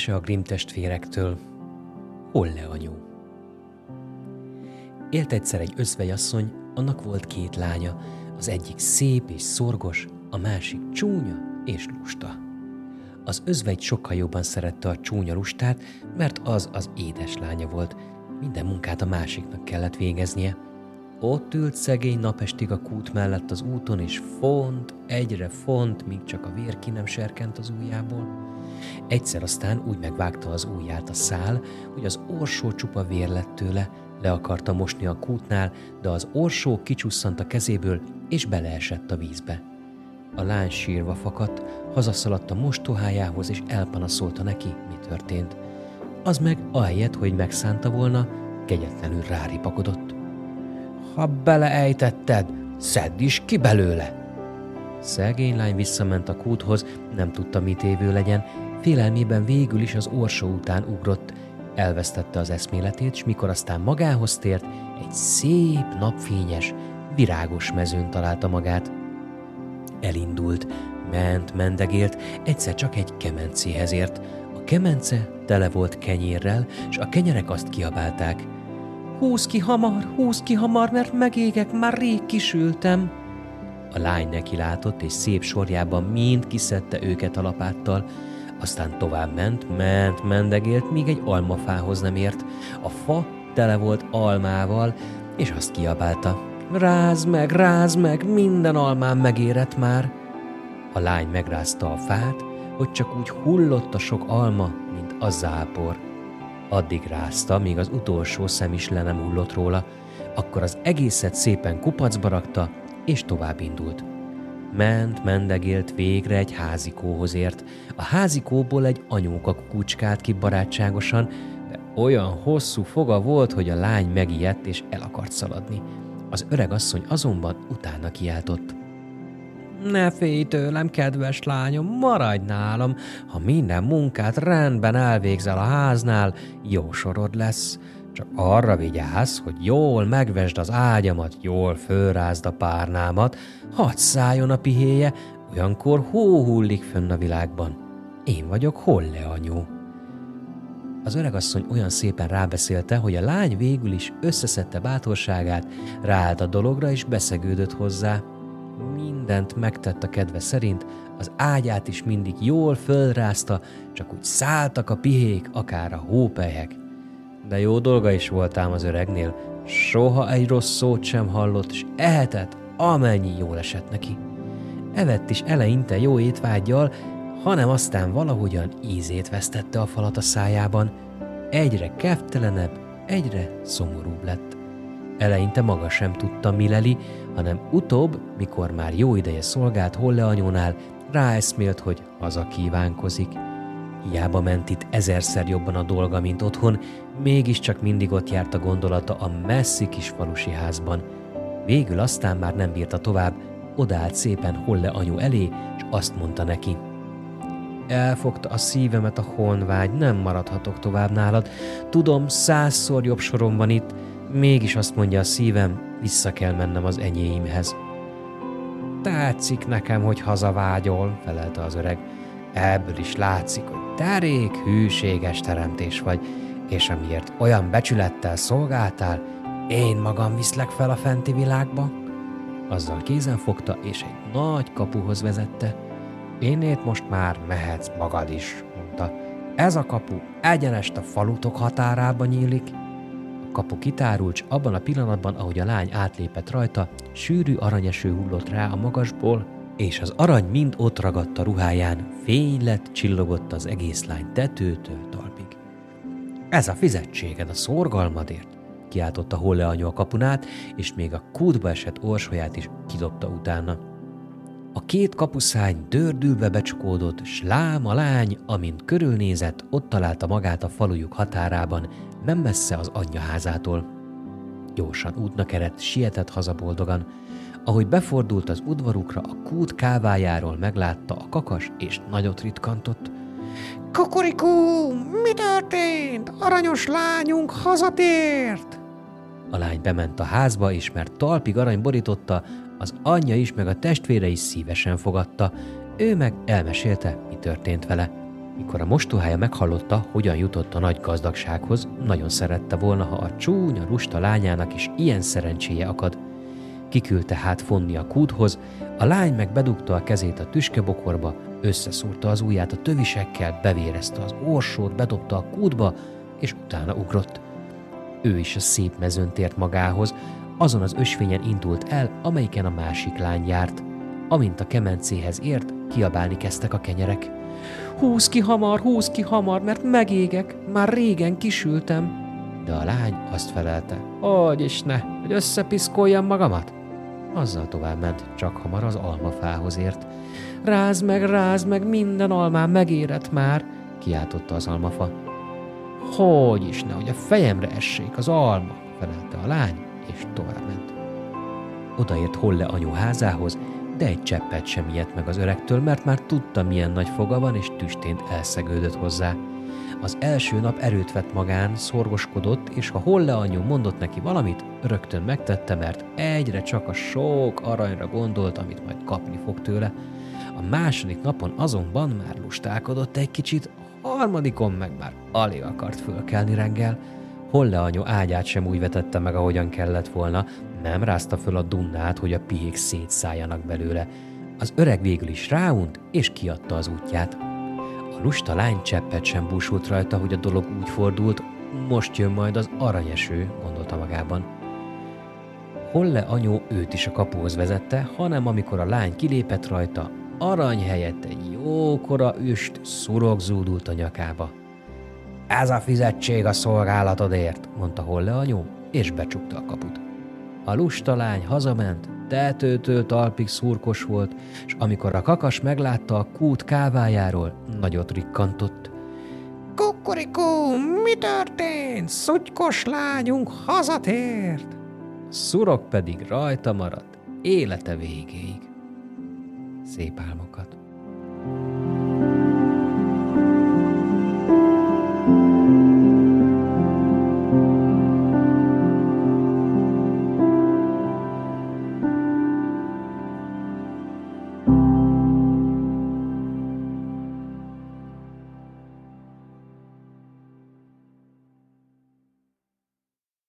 Mese a Grimm testvérektől. Holle anyu. Élt egyszer egy özvegyasszony, annak volt két lánya, az egyik szép és szorgos, a másik csúnya és lusta. Az özvegy sokkal jobban szerette a csúnya lustát, mert az az édes lánya volt. Minden munkát a másiknak kellett végeznie. Ott ült szegény napestig a kút mellett az úton, és font, egyre font, míg csak a vér ki nem serkent az ujjából. Egyszer aztán úgy megvágta az ujját a szál, hogy az orsó csupa vér lett tőle, le akarta mosni a kútnál, de az orsó kicsusszant a kezéből, és beleesett a vízbe. A lány sírva fakadt, hazaszaladt a mostohájához, és elpanaszolta neki, mi történt. Az meg ahelyett, hogy megszánta volna, kegyetlenül ráripakodott. Ha beleejtetted, szedd is ki belőle! Szegény lány visszament a kúthoz, nem tudta, mit évő legyen, félelmében végül is az orsó után ugrott, elvesztette az eszméletét, s mikor aztán magához tért, egy szép, napfényes, virágos mezőn találta magát. Elindult, ment, mendegélt, egyszer csak egy kemencéhez ért. A kemence tele volt kenyérrel, és a kenyerek azt kiabálták. Húz ki hamar, húz ki hamar, mert megégek, már rég kisültem. A lány neki látott, és szép sorjában mind kiszedte őket a lapáttal, aztán tovább ment, ment, mendegélt, míg egy almafához nem ért. A fa tele volt almával, és azt kiabálta. Ráz meg, ráz meg, minden almám megérett már. A lány megrázta a fát, hogy csak úgy hullott a sok alma, mint a zápor. Addig rázta, míg az utolsó szem is le nem hullott róla, akkor az egészet szépen kupacba rakta, és tovább indult. Ment, mendegélt, végre egy házikóhoz ért. A házikóból egy anyóka kukucskált ki barátságosan, de olyan hosszú foga volt, hogy a lány megijedt és el akart szaladni. Az öreg asszony azonban utána kiáltott. Ne félj tőlem, kedves lányom, maradj nálam, ha minden munkát rendben elvégzel a háznál, jó sorod lesz. Csak arra vigyázz, hogy jól megvesd az ágyamat, jól fölrázd a párnámat, hadd szálljon a pihéje, olyankor hó hullik fönn a világban. Én vagyok Holle anyu. Az öregasszony olyan szépen rábeszélte, hogy a lány végül is összeszedte bátorságát, ráállt a dologra és beszegődött hozzá. Mindent megtett a kedve szerint, az ágyát is mindig jól fölrázta, csak úgy szálltak a pihék, akár a hópelyhek. De jó dolga is volt ám az öregnél, soha egy rossz szót sem hallott, és ehetett, amennyi jól esett neki. Evett is eleinte jó étvágyjal, hanem aztán valahogyan ízét vesztette a falat a szájában. Egyre keftelenebb, egyre szomorúbb lett. Eleinte maga sem tudta, mi leli, hanem utóbb, mikor már jó ideje szolgált Holle anyónál, ráeszmélt, hogy haza kívánkozik – Hiába ment itt ezerszer jobban a dolga, mint otthon, mégiscsak mindig ott járt a gondolata a messzi kis falusi házban. Végül aztán már nem bírta tovább, odállt szépen Holle anyu elé, és azt mondta neki. Elfogta a szívemet a honvágy, nem maradhatok tovább nálad. Tudom, százszor jobb sorom van itt, mégis azt mondja a szívem, vissza kell mennem az enyéimhez. Tetszik nekem, hogy hazavágyol, felelte az öreg. Ebből is látszik, hogy derék hűséges teremtés vagy, és amiért olyan becsülettel szolgáltál, én magam viszlek fel a fenti világba. Azzal kézen fogta, és egy nagy kapuhoz vezette. Énét most már mehetsz magad is, mondta. Ez a kapu egyenest a falutok határába nyílik. Kapu kitárult, abban a pillanatban, ahogy a lány átlépett rajta, sűrű aranyeső hullott rá a magasból, és az arany mind ott ragadt a ruháján, fény lett, csillogott az egész lány tetőtől talpig. Ez a fizetséged a szorgalmadért, kiáltotta Holle anyu a kapunát, és még a kútba esett orsóját is kidobta utána. Két kapuszány dördülve becsukódott, s lám a lány, amint körülnézett, ott találta magát a falujuk határában, nem messze az anyja házától. Gyorsan útnak eredt, sietett haza boldogan, ahogy befordult az udvarukra, a kút kávájáról meglátta a kakas, és nagyot ritkantott. Kukurikú, mi történt? Aranyos lányunk hazatért! A lány bement a házba, és mert talpig arany borította, az anyja is, meg a testvére is szívesen fogadta. Ő meg elmesélte, mi történt vele. Mikor a mostohája meghallotta, hogyan jutott a nagy gazdagsághoz, nagyon szerette volna, ha a csúnya, lusta lányának is ilyen szerencséje akad. Kiküldte hát fonni a kúthoz, a lány meg bedugta a kezét a tüskebokorba, összeszúrta az ujját a tövisekkel, bevérezte az orsót, bedobta a kútba, és utána ugrott. Ő is a szép mezőn tért magához, azon az ösvényen indult el, amelyiken a másik lány járt. Amint a kemencéhez ért, kiabálni kezdtek a kenyerek. Húz ki hamar, húz ki hamar, mert megégek, már régen kisültem. De a lány azt felelte, hogy is ne, hogy összepiszkoljam magamat. Azzal tovább ment, csak hamar az almafához ért. Ráz meg, ráz meg, minden almán megérett már, kiáltotta az almafa. Hogy is ne, hogy a fejemre essék az alma, felelte a lány, és továbbment. Odaért Holle anyu házához, de egy cseppet sem ijedt meg az öregtől, mert már tudta, milyen nagy foga van, és tüstént elszegődött hozzá. Az első nap erőt vett magán, szorgoskodott, és ha Holle anyu mondott neki valamit, rögtön megtette, mert egyre csak a sok aranyra gondolt, amit majd kapni fog tőle. A második napon azonban már lustálkodott egy kicsit, a harmadikon meg már alig akart fölkelni reggel. Holle anyu ágyát sem úgy vetette meg, ahogyan kellett volna, nem rázta föl a dunnát, hogy a pihék szétszálljanak belőle. Az öreg végül is ráunt, és kiadta az útját. A lusta lány cseppet sem búsult rajta, hogy a dolog úgy fordult, most jön majd az aranyeső, gondolta magában. Holle anyó őt is a kapuhoz vezette, hanem amikor a lány kilépett rajta, arany helyett egy jókora üst szurok zúdult a nyakába. Ez a fizetség a szolgálatodért, mondta Holle anyó, és becsukta a kaput. A lusta lány hazament, tetőtől talpig szurkos volt, és amikor a kakas meglátta a kút kávájáról, nagyot rikkantott. Kukurikú, mi történt? Szutykos lányunk hazatért! A szurok pedig rajta maradt élete végéig. Szép álmokat! thank you